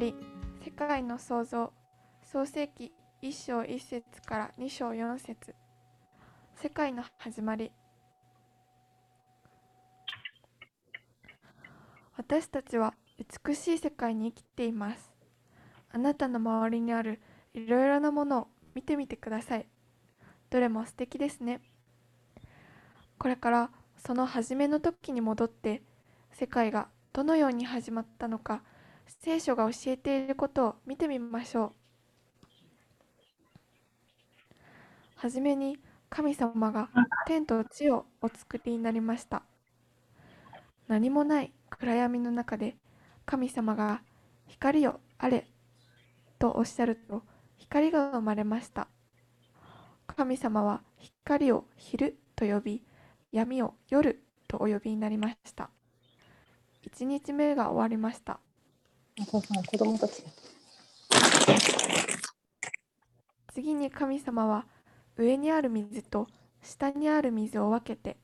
り世界の創造創世記1章1節から2章4節。世界の始まり。私たちは美しい世界に生きています。あなたの周りにあるいろいろなものを見てみてください。どれも素敵ですね。これからその初めの時に戻って世界がどのように始まったのか聖書が教えていることを見てみましょう。はじめに神様が天と地をお作りになりました。何もない暗闇の中で神様が光よあれとおっしゃると光が生まれました。神様は光を昼と呼び闇を夜とお呼びになりました。一日目が終わりました。子供たち。次に神様は上にある水と下にある水を分けて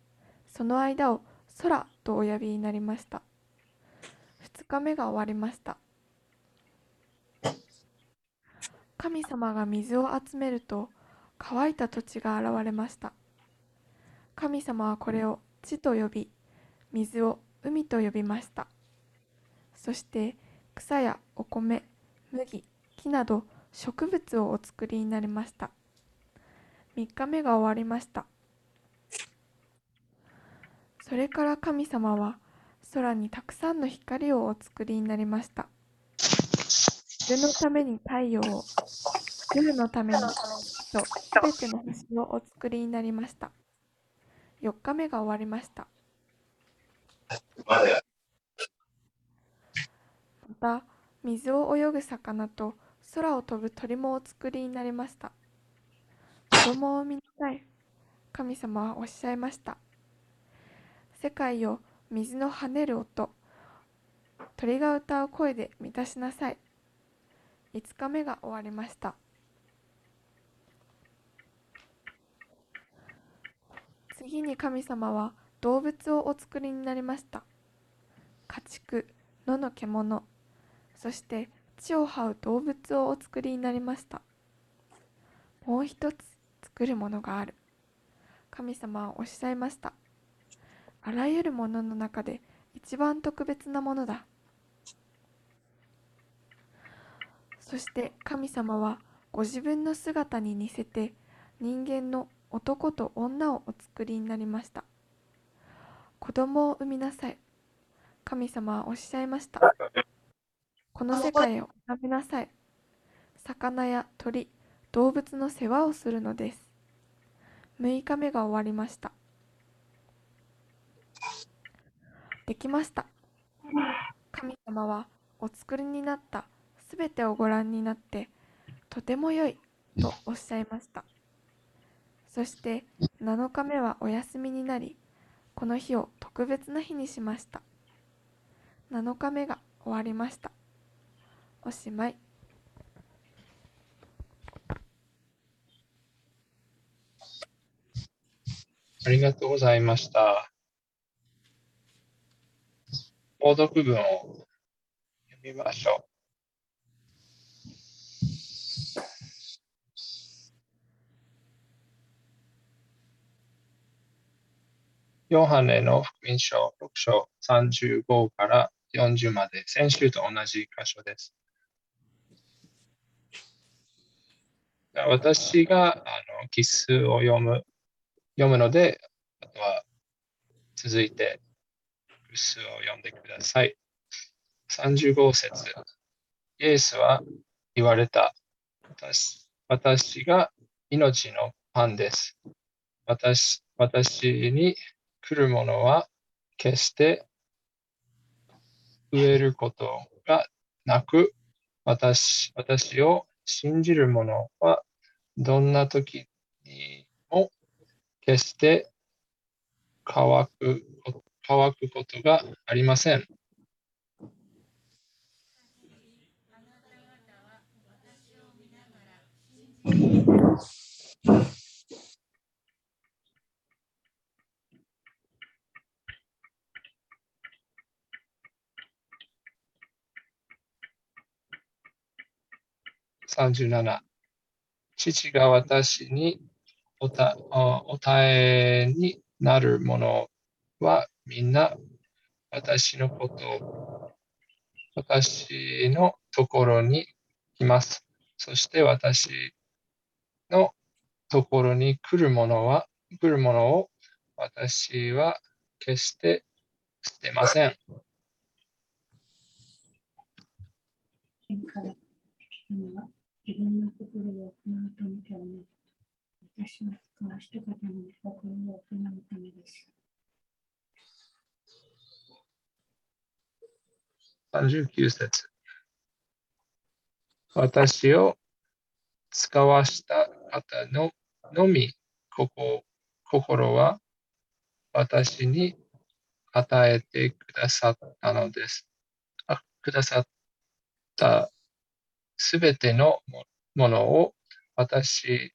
その間を空とお呼びになりました。2日目が終わりました。神様が水を集めると乾いた土地が現れました。神様はこれを地と呼び水を海と呼びました。そして草やお米麦木など植物をお作りになりました。3日目が終わりました。それから神様は空にたくさんの光をお作りになりました。昼のために太陽を夜のために月とすべての星をお作りになりました。4日目が終わりました。また水を泳ぐ魚と空を飛ぶ鳥もお作りになりました。子供を産みなさい。神様はおっしゃいました。世界を水の跳ねる音。鳥が歌う声で満たしなさい。5日目が終わりました。次に神様は動物をお作りになりました。家畜野の獣。そして地を這う動物をお作りになりました。もう一つ作るものがある。神様はおっしゃいました。あらゆるものの中で一番特別なものだ。そして神様はご自分の姿に似せて人間の男と女をお作りになりました。子供を産みなさい。神様はおっしゃいました。この世界を学びなさい魚や鳥動物の世話をするのです6日目が終わりました。できました。神様はお作りになったすべてをご覧になってとても良いとおっしゃいました。そして7日目はお休みになり、この日を特別な日にしました。7日目が終わりました。おしまい。ありがとうございました。購読文を読みましょう。ヨハネの福音書6章35から40まで先週と同じ箇所です。私があの奇数を読む読むので、あとは続いて、数を読んでください。35節イエスは言われた。私私が命のパンです。私私に来るものは決して増えることがなく、私私を信じる者はどんな時にも決して乾く乾くことがありません。37父が私におたおたえになるものはみんな私のこと私のところに来ます。そして私のところに来るものは、来るものを私は決して捨てません。自分の心を行うためではなく、私の使わした方の心を行うためです。39節私を使わした方ののみここ心は私に与えてくださったのです。あくださったすべてのものを私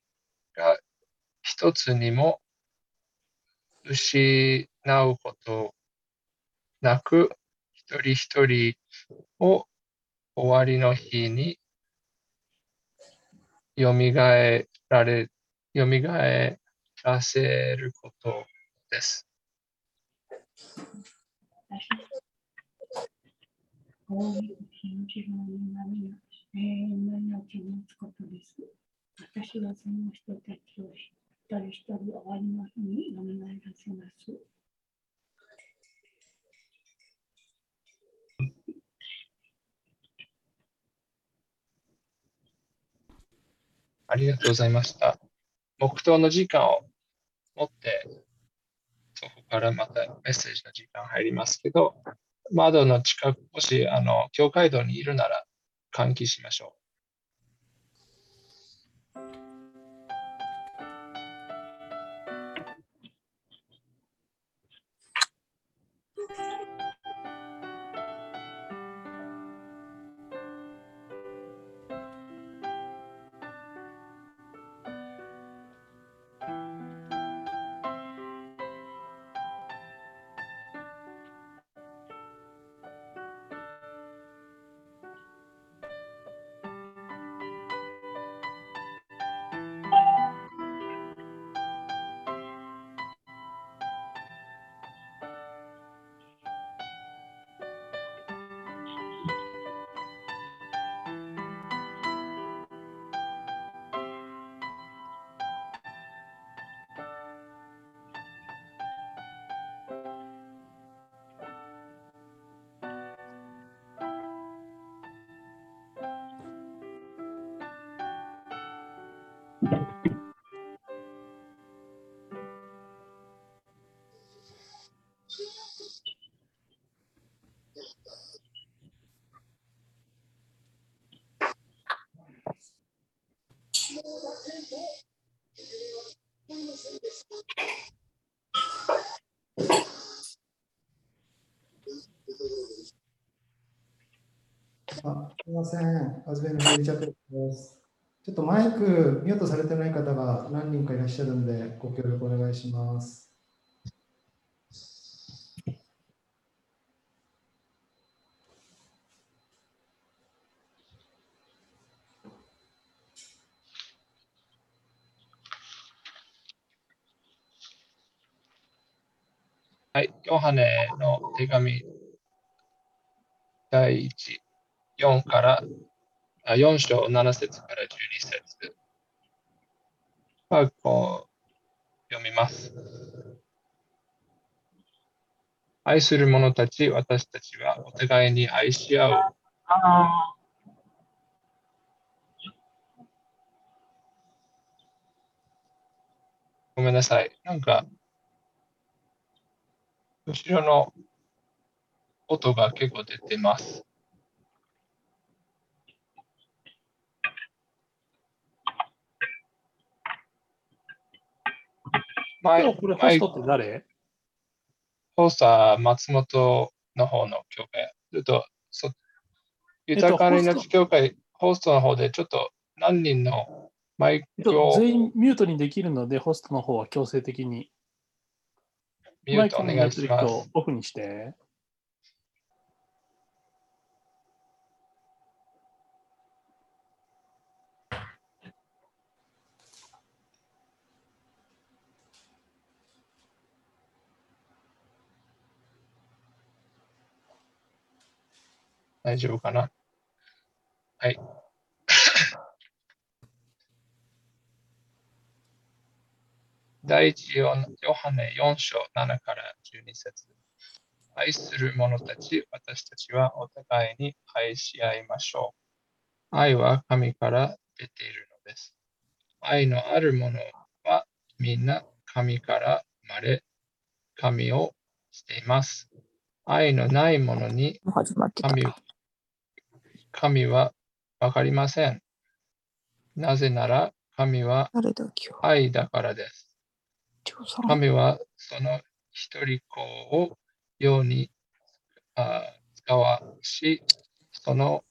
が一つにも失うことなく一人一人を終わりの日によみがえられ、よみがえらせることです。私大い日の自分になり永遠の命を持つことです。私はその人たちを一人一人終わりの日によみがえらせます。ありがとうございました。黙祷の時間を持って、そこからまたメッセージの時間入りますけど、窓の近く、もし、あの、教会堂にいるなら、換気しましょう。すみません、アズベのメリチャットです。ちょっとマイク、ミュートされてない方が何人かいらっしゃるんで、ご協力お願いします。はい。ヨハネの手紙、第1、4から、あ4章7節から12節は、こう、読みます。愛する者たち、私たちはお互いに愛し合う。ごめんなさい。なんか、後ろの音が結構出てます。マイ今日これホストって誰？ホストは松本の方の教会。ちょっと、そと豊かな命教会、ホストの方でちょっと何人のマイえっとクを全員ミュートにできるので、ホストの方は強制的にミュートお願いします。オフにして。大丈夫かな？はい。第一ヨヨハネ4章7から12節愛する者たち、私たちはお互いに愛し合いましょう。愛は神から出ているのです。愛のある者はみんな神から生まれ、神をしています。愛のない者に神な。神はわかりません。なぜなら神は。愛だからです。神はその一人子を世にあ使わし、その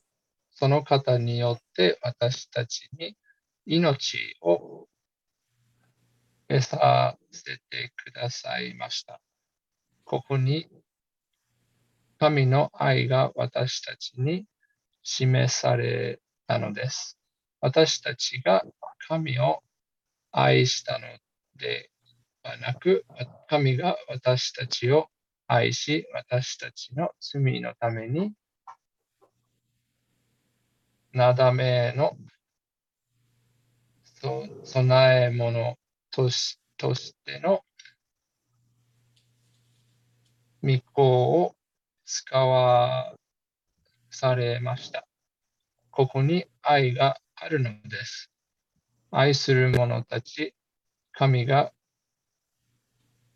その方によって私たちに命を得させてくださいました。ここに神の愛が私たちに示されたのです。私たちが神を愛したのではなく、神が私たちを愛し、私たちの罪のために、なだめのそ供え物としとしての御子を使わされました。ここに愛があるのです。愛する者たち、神が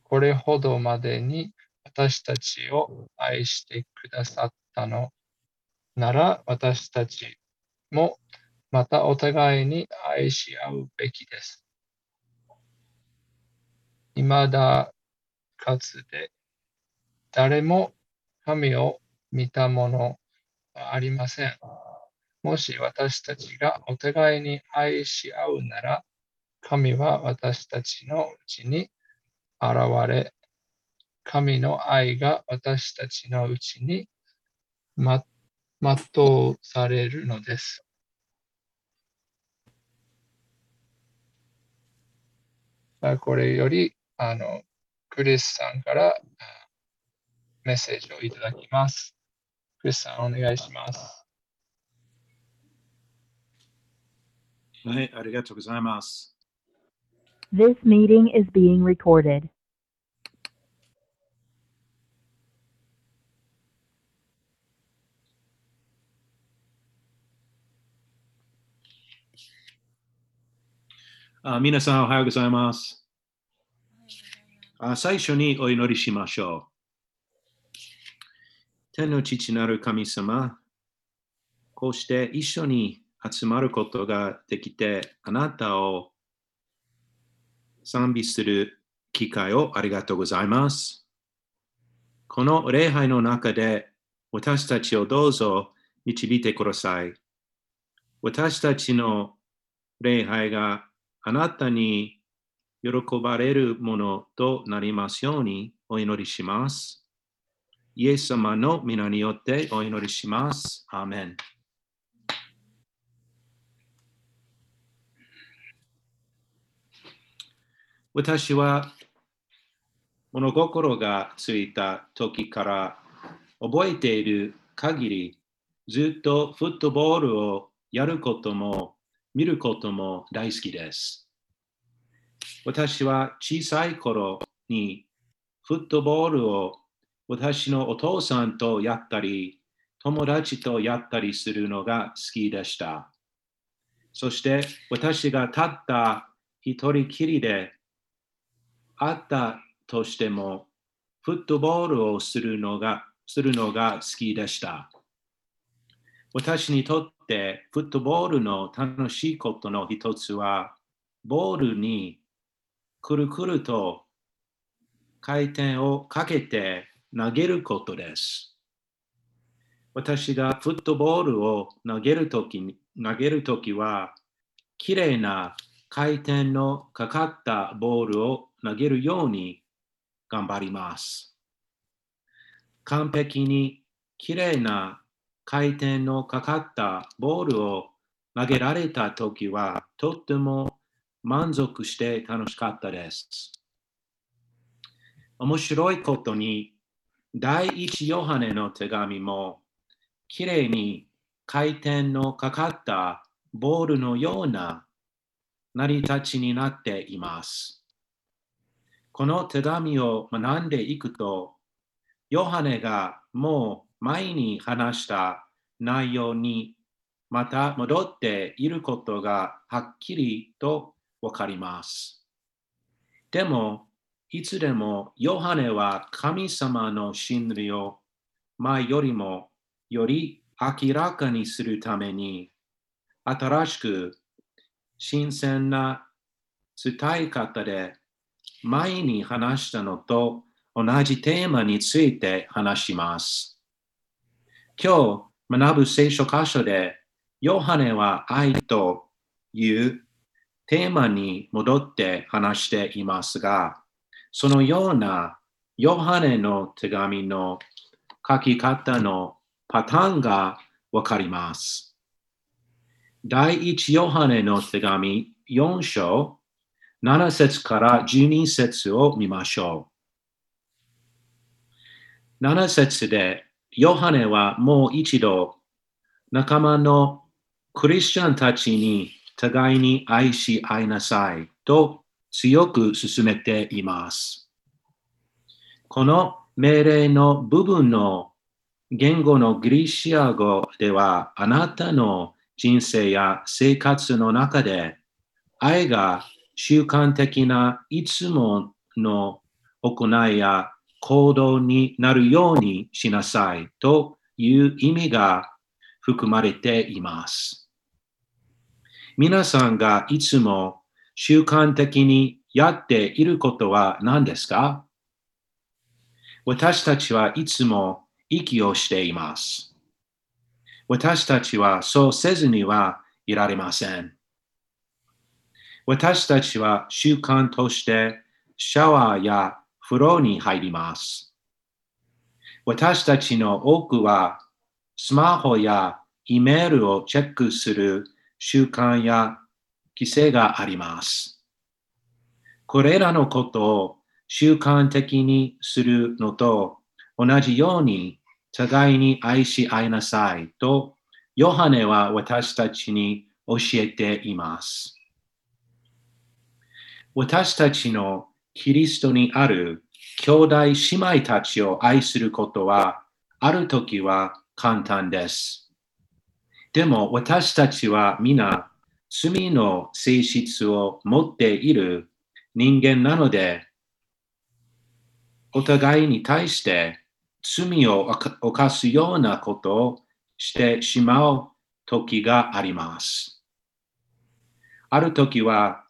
これほどまでに私たちを愛してくださったのなら私たちもまたお互いに愛し合うべきです。未だかつて誰も神を見たものはありません。もし私たちがお互いに愛し合うなら、神は私たちのうちに現れ、神の愛が私たちのうちにま全うされるのです。あこれより、あの、クリスさんからあメッセージをいただきます。クリスさん、お願いします。はい、ありがとうございます。This meeting is being recorded. あ皆さん、おはようございます。あ最初にお祈りしましょう。天の父なる神様、こうして一緒に集まることができて、あなたを賛美する機会をありがとうございます。この礼拝の中で私たちをどうぞ導いてください。私たちの礼拝があなたに喜ばれるものとなりますようにお祈りします。イエス様の皆によってお祈りします。アーメン。私は物心がついた時から覚えている限りずっとフットボールをやることも見ることも大好きです。私は小さい頃にフットボールを私のお父さんとやったり、友達とやったりするのが好きでした。そして私がたった一人きりであったとしても、フットボールをするのがするのが好きでした。私にとってフットボールの楽しいことの一つは、ボールにくるくると回転をかけて投げることです。私がフットボールを投げるとき投げるときは、きれいな回転のかかったボールを投げるように頑張ります。完璧にきれいな回転のかかったボールを投げられたときは、とっても満足して楽しかったです。面白いことに、第一ヨハネの手紙も、きれいに回転のかかったボールのような成り立ちになっています。この手紙を学んでいくと、ヨハネがもう前に話した内容にまた戻っていることがはっきりとわかります。でも、いつでもヨハネは神様の真理を前よりもより明らかにするために新しく新鮮な伝え方で前に話したのと同じテーマについて話します。今日学ぶ聖書箇所でヨハネは愛というテーマに戻って話していますが、そのようなヨハネの手紙の書き方のパターンがわかります。第一ヨハネの手紙4章7節から12節を見ましょう。7節でヨハネはもう一度仲間のクリスチャンたちに互いに愛し合いなさいと強く勧めています。この命令の部分の言語のギリシア語ではあなたの人生や生活の中で愛が習慣的ないつもの行いや行動になるようにしなさいという意味が含まれています。皆さんがいつも習慣的にやっていることは何ですか？私たちはいつも息をしています。私たちはそうせずにはいられません。私たちは習慣としてシャワーや風呂に入ります。私たちの多くはスマホやイメールをチェックする習慣や規制があります。これらのことを習慣的にするのと同じように互いに愛し合いなさいとヨハネは私たちに教えています。私たちのキリストにある兄弟姉妹たちを愛することはある時は簡単です。でも私たちは皆罪の性質を持っている人間なのでお互いに対して罪を犯すようなことをしてしまう時があります。ある時は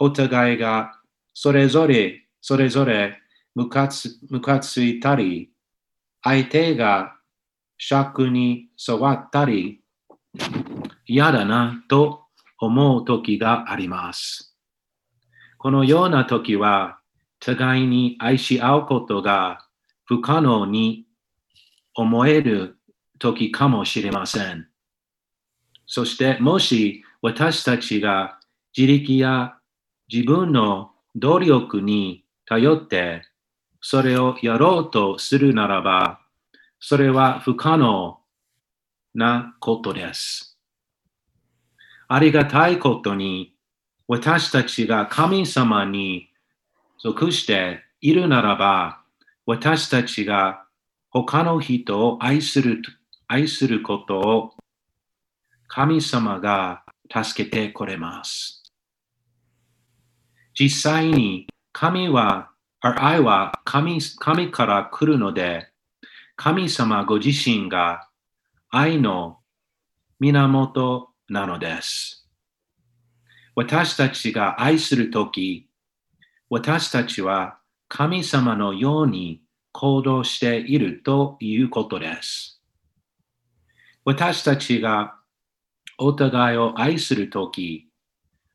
お互いがそれぞれそれぞれムカつムカついたり相手が尺に触ったり嫌だなと思う時があります。このような時は互いに愛し合うことが不可能に思える時かもしれません。そしてもし私たちが自力や自分の努力に頼ってそれをやろうとするならば、それは不可能なことです。ありがたいことに私たちが神様に属しているならば、私たちが他の人を愛する愛することを神様が助けてくれます。実際に神は、愛は神神から来るので、神様ご自身が愛の源なのです。私たちが愛するとき、私たちは神様のように行動しているということです。私たちがお互いを愛するとき、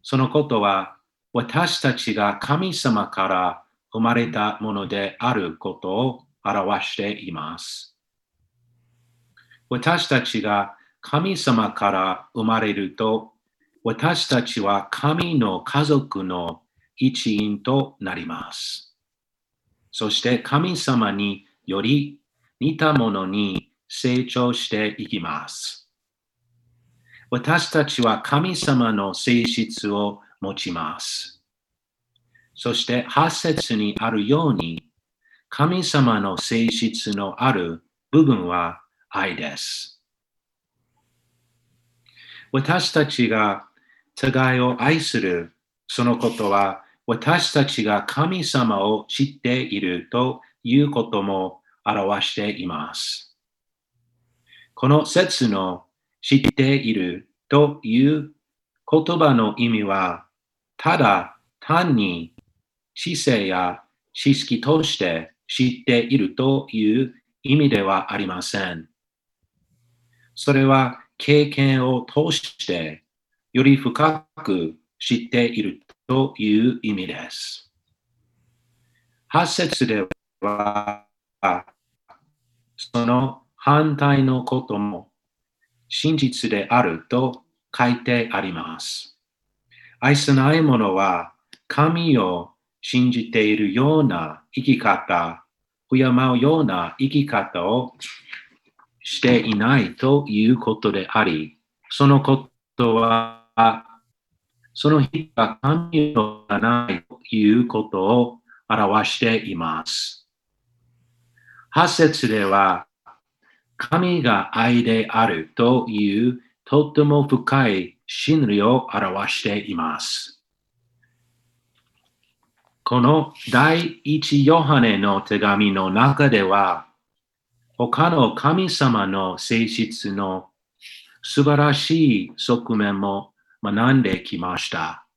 そのことは私たちが神様から生まれたものであることを表しています。私たちが神様から生まれると、私たちは神の家族の一員となります。そして神様により似たものに成長していきます。私たちは神様の性質を持ちます。そして8節にあるように、神様の性質のある部分は愛です。私たちが互いを愛するそのことは私たちが神様を知っているということも表しています。この説の知っているという言葉の意味はただ単に知性や知識として知っているという意味ではありません。それは経験を通してより深く知っているという意味です。8節ではその反対のことも真実であると書いてあります。愛せない者は神を信じているような生き方、敬うような生き方をしていないということであり、そのことは、その人が神をがないということを表しています。8節では、神が愛であるというとっても深い真理を表しています。この第一ヨハネの手紙の中では、他の神様の性質の素晴らしい側面も学んできました？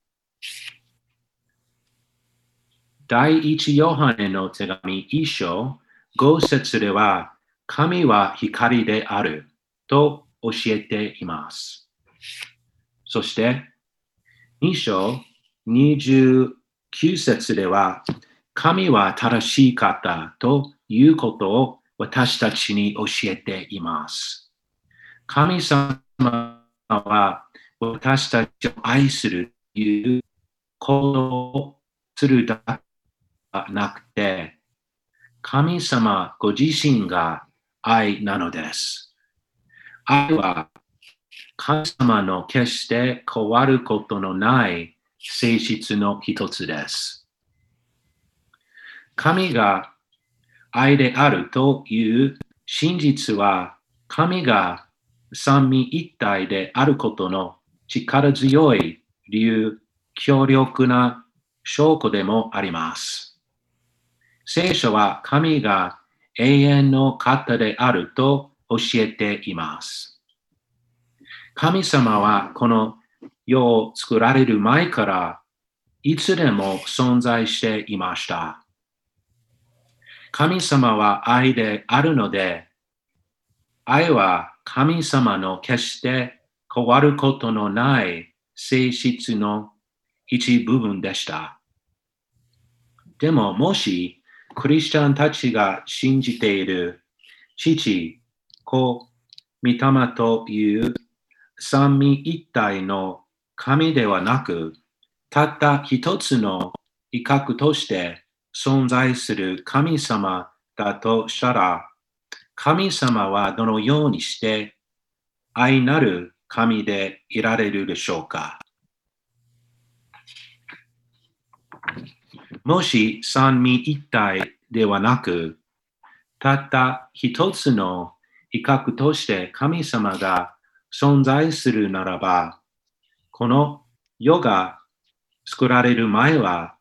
第一ヨハネの手紙一章5節では、神は光であると教えています。そして、二章29節では、神は正しい方ということを私たちに教えています。神様は私たちを愛するということをするだけではなくて、神様ご自身が愛なのです。愛は神様の決して変わることのない性質の一つです。神が愛であるという真実は神が三位一体であることの力強い理由、強力な証拠でもあります。聖書は神が永遠の方であると教えています。神様はこの世を作られる前からいつでも存在していました。神様は愛であるので、愛は神様の決して変わることのない性質の一部分でした。でももしクリスチャンたちが信じている父、子、御霊という三位一体の神ではなく、たった一つの威嚇として存在する神様だとしたら、神様はどのようにして愛なる神でいられるでしょうか？もし三位一体ではなく、たった一つの威嚇として神様が存在するならば、この世が作られる前は、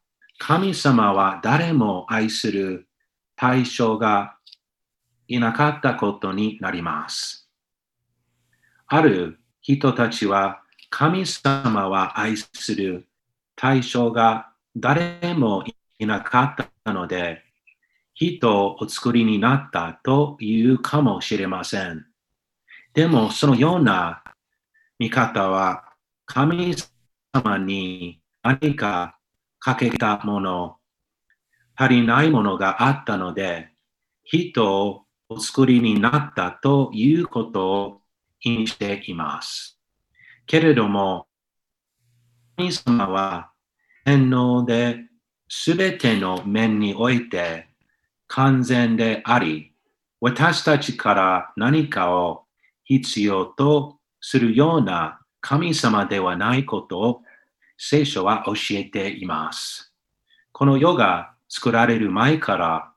神様は誰も愛する対象がいなかったことになります。ある人たちは、神様は愛する対象が誰もいなかったので、人をお作りになったというかもしれません。でも、そのような見方は、神様に何かかけたもの、足りないものがあったので、人をお作りになったということを意味しています。けれども、神様は天皇ですべての面において完全であり、私たちから何かを必要とするような神様ではないことを聖書は教えています。この世が作られる前から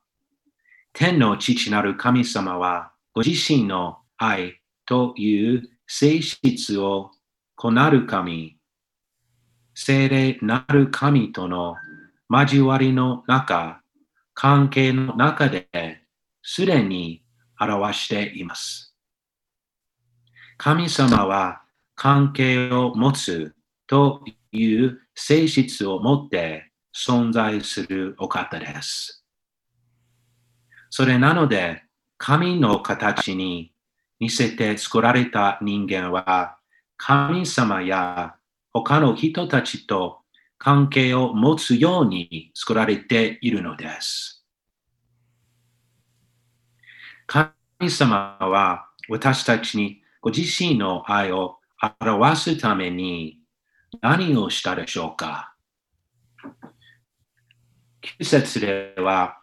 天の父なる神様はご自身の愛という性質をこなる神、精霊なる神との交わりの中、関係の中ですでに表しています。神様は関係を持つという性質を持って存在するお方です。それなので、神の形に似せて作られた人間は、神様や他の人たちと関係を持つように作られているのです。神様は私たちにご自身の愛を表すために何をしたでしょうか ?9 節では、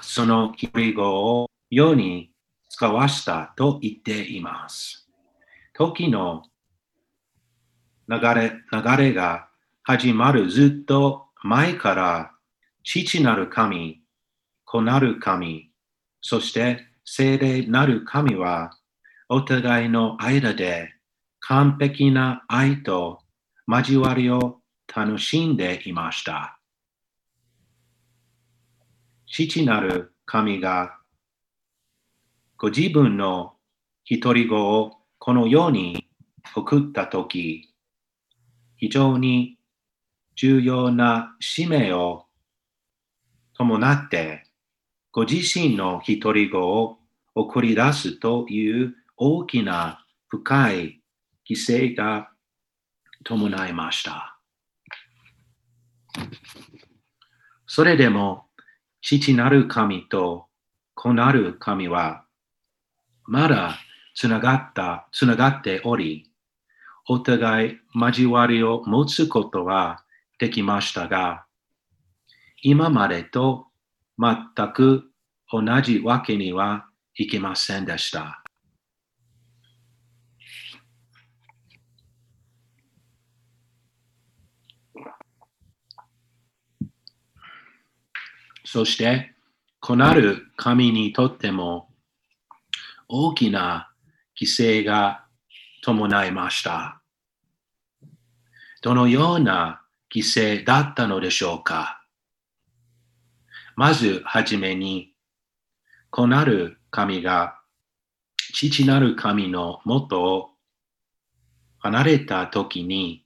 その独り語を世に使わしたと言っています。時の流れ流れが始まるずっと前から父なる神、子なる神、そして聖霊なる神はお互いの間で完璧な愛と交わりを楽しんでいました。父なる神がご自分の独り子をこの世に送ったとき、非常に重要な使命を伴って、ご自身の独り子を送り出すという大きな深い犠牲が伴いました。それでも、父なる神と子なる神は、まだつながった、つながっており、お互い交わりを持つことはできましたが、今までと全く同じわけにはいきませんでした。そして、子なる神にとっても大きな犠牲が伴いました。どのような犠牲だったのでしょうかまずはじめに、子なる神が父なる神の元を離れたときに、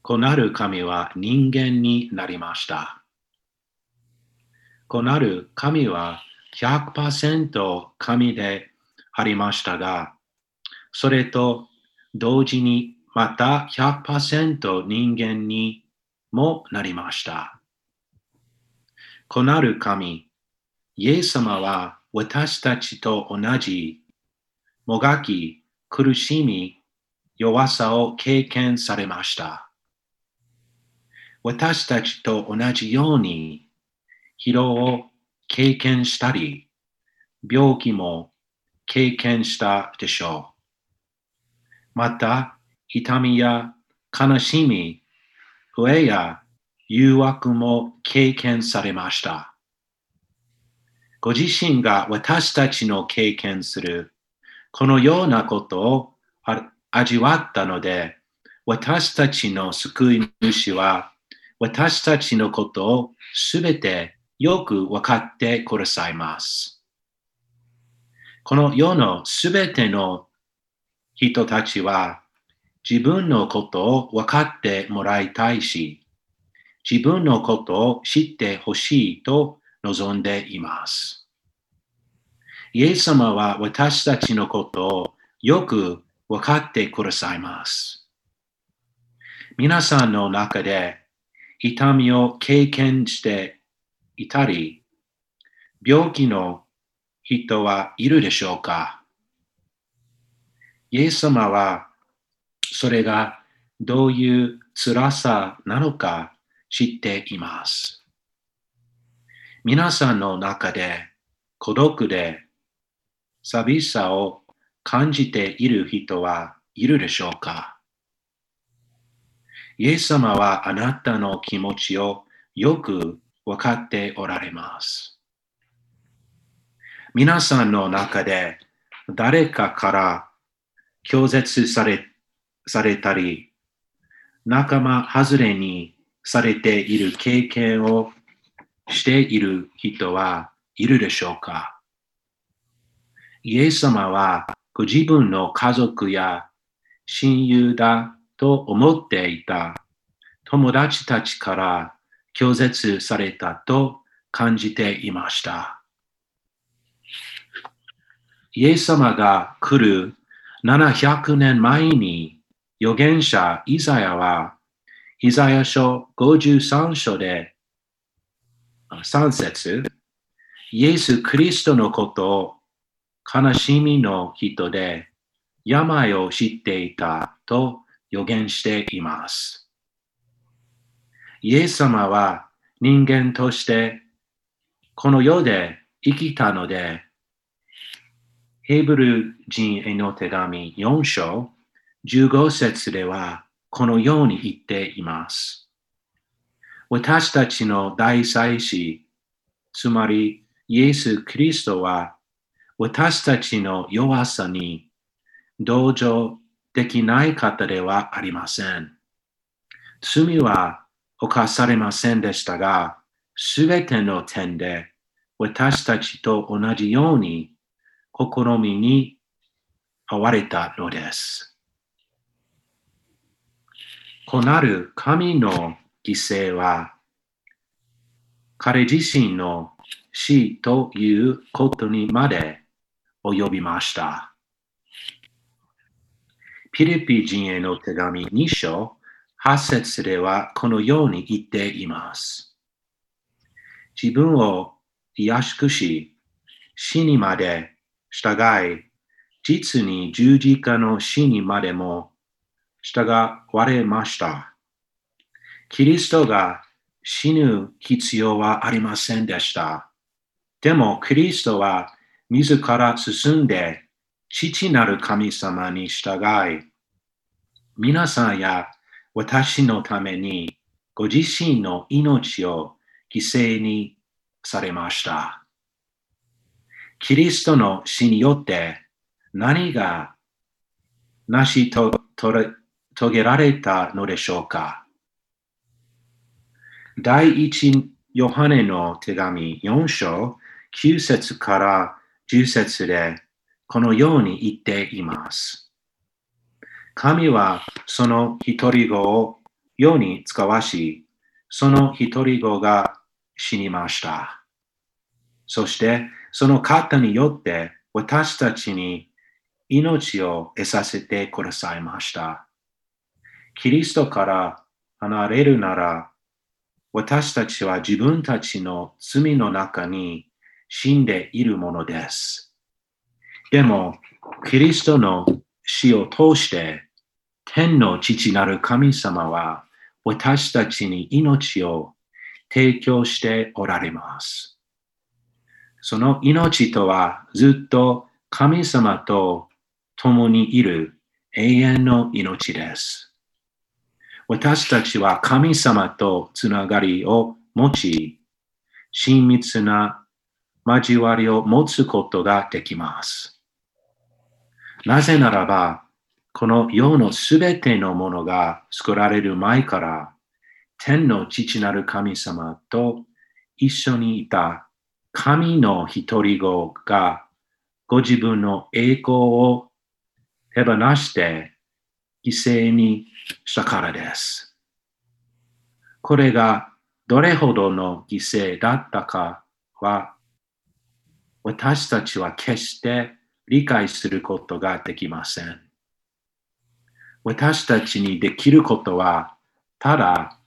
子なる神は人間になりました。子なる神は100%神でありましたが、それと同時にまた100%人間にもなりました。子なる神、イエス様は私たちと同じもがき、苦しみ、弱さを経験されました。私たちと同じように疲労を経験したり、病気も経験したでしょう。また、痛みや悲しみ、増えや誘惑も経験されました。ご自身が私たちの経験するこのようなことを味わったので、私たちの救い主は私たちのことをすべてよく分かってくださいます。この世のすべての人たちは自分のことを分かってもらいたいし、自分のことを知ってほしいと望んでいます。イエス様は私たちのことをよく分かってくださいます。皆さんの中で痛みを経験していたり、病気の人はいるでしょうか？イエス様はそれがどういう辛さなのか知っています。皆さんの中で孤独で寂しさを感じている人はいるでしょうか？イエス様はあなたの気持ちをよく分かっておられます。皆さんの中で誰かから拒絶されされたり、仲間外れにされている経験をしている人はいるでしょうか？イエス様はご自分の家族や親友だと思っていた友達たちから拒絶されたと感じていました。イエス様が来る700年前に預言者イザヤはイザヤ書53章で3節イエス・クリストのことを悲しみの人で病を知っていたと予言しています。イエス様は人間としてこの世で生きたので、ヘブル人への手紙4章15節ではこのように言っています。私たちの大祭司、つまりイエス・キリストは私たちの弱さに同情できない方ではありません。罪は犯されませんでしたが、すべての点で私たちと同じように試みに遭われたのです。こなる神の犠牲は、彼自身の死ということにまで及びました。ピリピ人への手紙2章8節ではこのように言っています。自分を癒しくし、死にまで従い、実に十字架の死にまでも従われました。キリストが死ぬ必要はありませんでした。でも、キリストは自ら進んで父なる神様に従い、皆さんや私のためにご自身の命を犠牲にされました。キリストの死によって何が成しと遂げられたのでしょうか第一ヨハネの手紙4章9節から10節でこのように言っています。神はその一人子を世に使わし、その一人子が死にました。そしてその方によって私たちに命を得させてくださいました。キリストから離れるなら、私たちは自分たちの罪の中に死んでいるものです。でも、キリストの死を通して、天の父なる神様は私たちに命を提供しておられます。その命とはずっと神様と共にいる永遠の命です。私たちは神様とつながりを持ち、親密な交わりを持つことができます。なぜならば、この世のすべてのものが作られる前から、天の父なる神様と一緒にいた神の一人子がご自分の栄光を手放して犠牲にしたからです。これがどれほどの犠牲だったかは私たちは決して理解することができません。私たちにできることはただ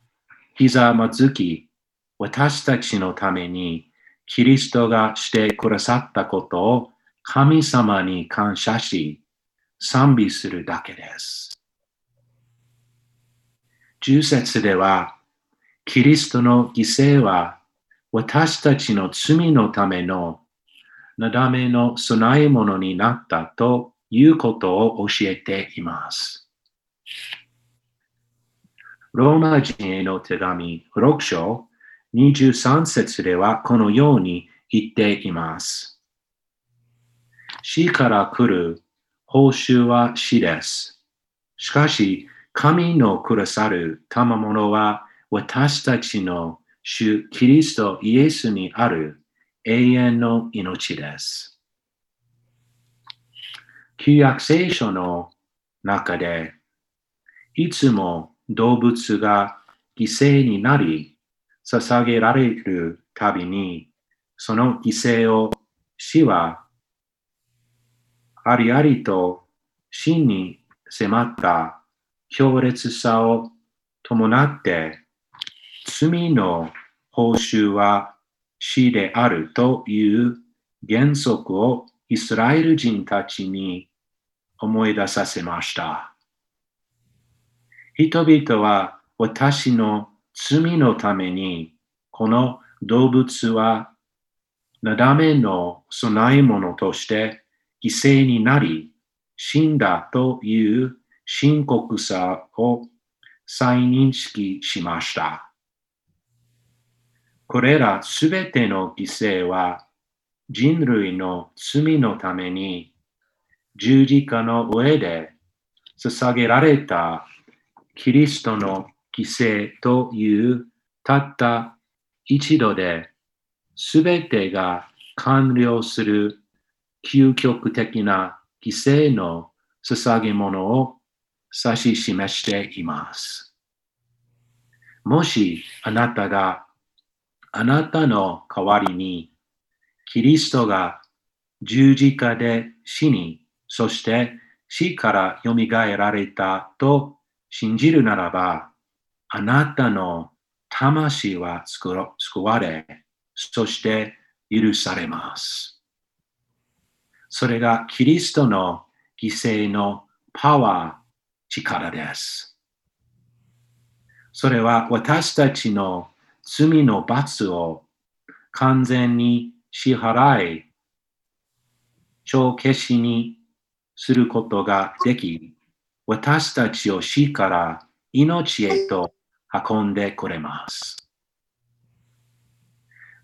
ひざまずき私たちのためにキリストがしてくださったことを神様に感謝し賛美するだけです。10節ではキリストの犠牲は私たちの罪のためのなだめの備え物になったということを教えています。ローマ人への手紙6章23節ではこのように言っています。死から来る報酬は死です。しかし、神のくださる賜物は私たちの主キリストイエスにある永遠の命です。旧約聖書の中で、いつも動物が犠牲になり、捧げられるたびに、その犠牲を死はありありと死に迫った強烈さを伴って、罪の報酬は死であるという原則をイスラエル人たちに思い出させました。人々は私の罪のためにこの動物はなだめの供え物として犠牲になり死んだという深刻さを再認識しました。これらすべての犠牲は人類の罪のために十字架の上で捧げられたキリストの犠牲というたった一度ですべてが完了する究極的な犠牲の捧げ物を指し示しています。もしあなたがあなたの代わりにキリストが十字架で死に、そして死から蘇られたと信じるならば、あなたの魂は救われ、そして許されます。それがキリストの犠牲のパワー、力です。それは私たちの罪の罰を完全に支払い、帳消しにすることができ、私たちを死から命へと運んでくれます。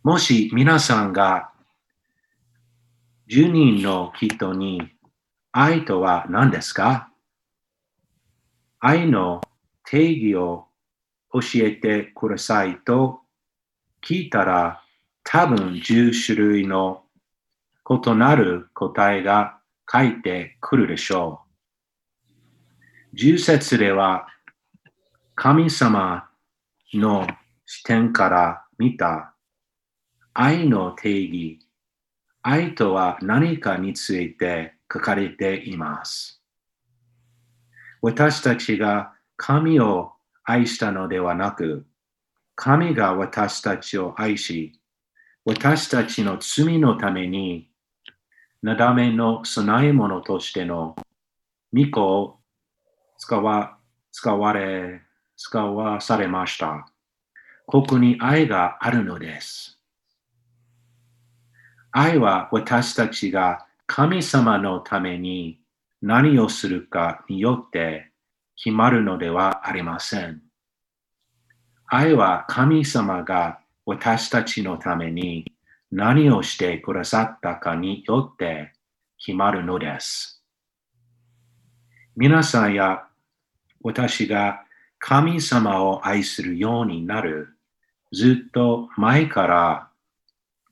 もし皆さんが10人の人に愛とは何ですか？愛の定義を教えてくださいと聞いたら多分10種類の異なる答えが書いてくるでしょう。10節では神様の視点から見た愛の定義、愛とは何かについて書かれています。私たちが神を愛したのではなく、神が私たちを愛し、私たちの罪のために、なだめの備え物としての御子を使わ使われ、使わされました。ここに愛があるのです。愛は私たちが神様のために何をするかによって決まるのではありません。愛は神様が私たちのために何をしてくださったかによって決まるのです。皆さんや私が神様を愛するようになるずっと前から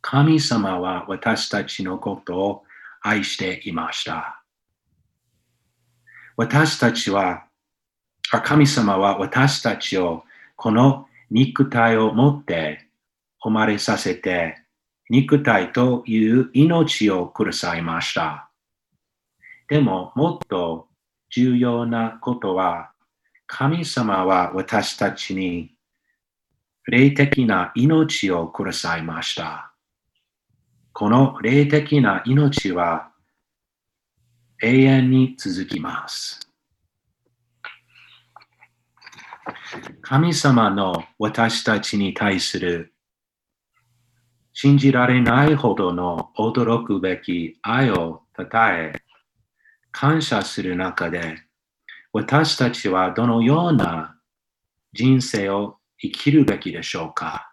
神様は私たちのことを愛していました。私たちは、神様は私たちをこの肉体を持って生まれさせて、肉体という命をくださいました。でも、もっと重要なことは、神様は私たちに霊的な命をくださいました。この霊的な命は永遠に続きます。神様の私たちに対する信じられないほどの驚くべき愛をたたえ、感謝する中で、私たちはどのような人生を生きるべきでしょうか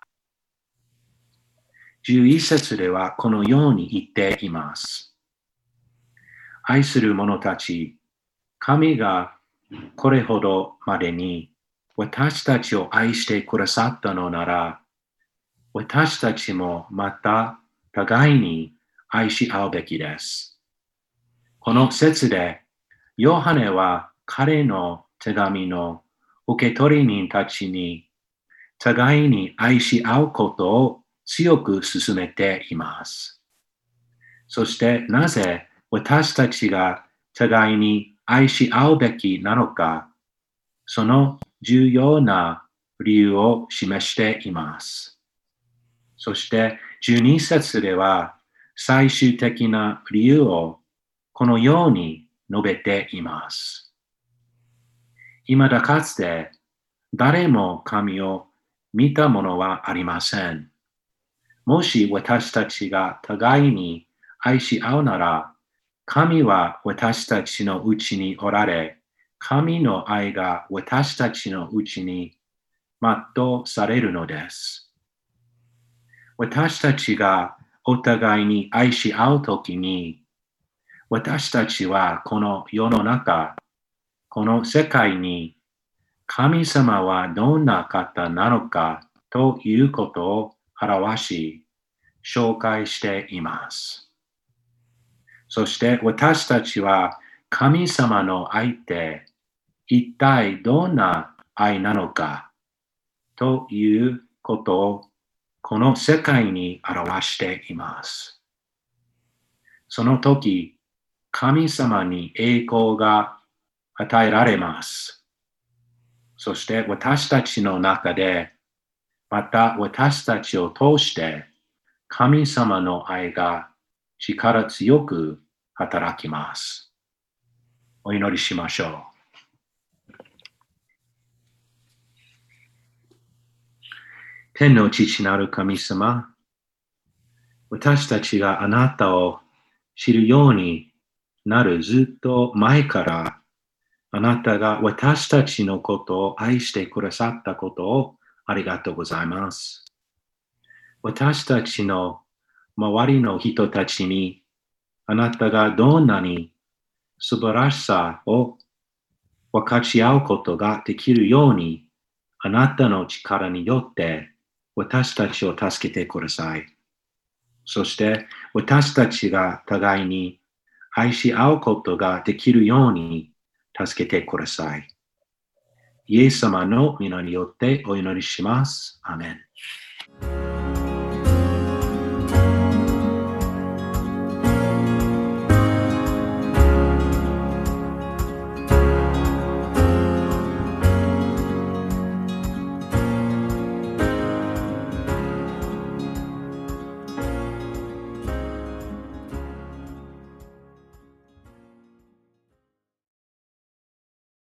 ?11 節ではこのように言っています。愛する者たち、神がこれほどまでに私たちを愛してくださったのなら、私たちもまた互いに愛し合うべきです。この説で、ヨハネは彼の手紙の受け取り人たちに互いに愛し合うことを強く進めています。そしてなぜ私たちが互いに愛し合うべきなのか、その重要な理由を示しています。そして12節では最終的な理由をこのように述べています。未だかつて誰も神を見たものはありません。もし私たちが互いに愛し合うなら、神は私たちのうちにおられ、神の愛が私たちのうちに全うされるのです。私たちがお互いに愛し合うときに、私たちはこの世の中、この世界に神様はどんな方なのかということを表し、紹介しています。そして私たちは神様の愛って一体どんな愛なのかということをこの世界に表しています。その時、神様に栄光が与えられます。そして私たちの中で、また私たちを通して、神様の愛が力強く働きます。お祈りしましょう。天の父なる神様、私たちがあなたを知るようになるずっと前から、あなたが私たちのことを愛してくださったことをありがとうございます。私たちの周りの人たちに、あなたがどんなに素晴らしさを分かち合うことができるように、あなたの力によって私たちを助けてください。そして私たちが互いに愛し合うことができるように助けてください。イエス様の皆によってお祈りします。アメン。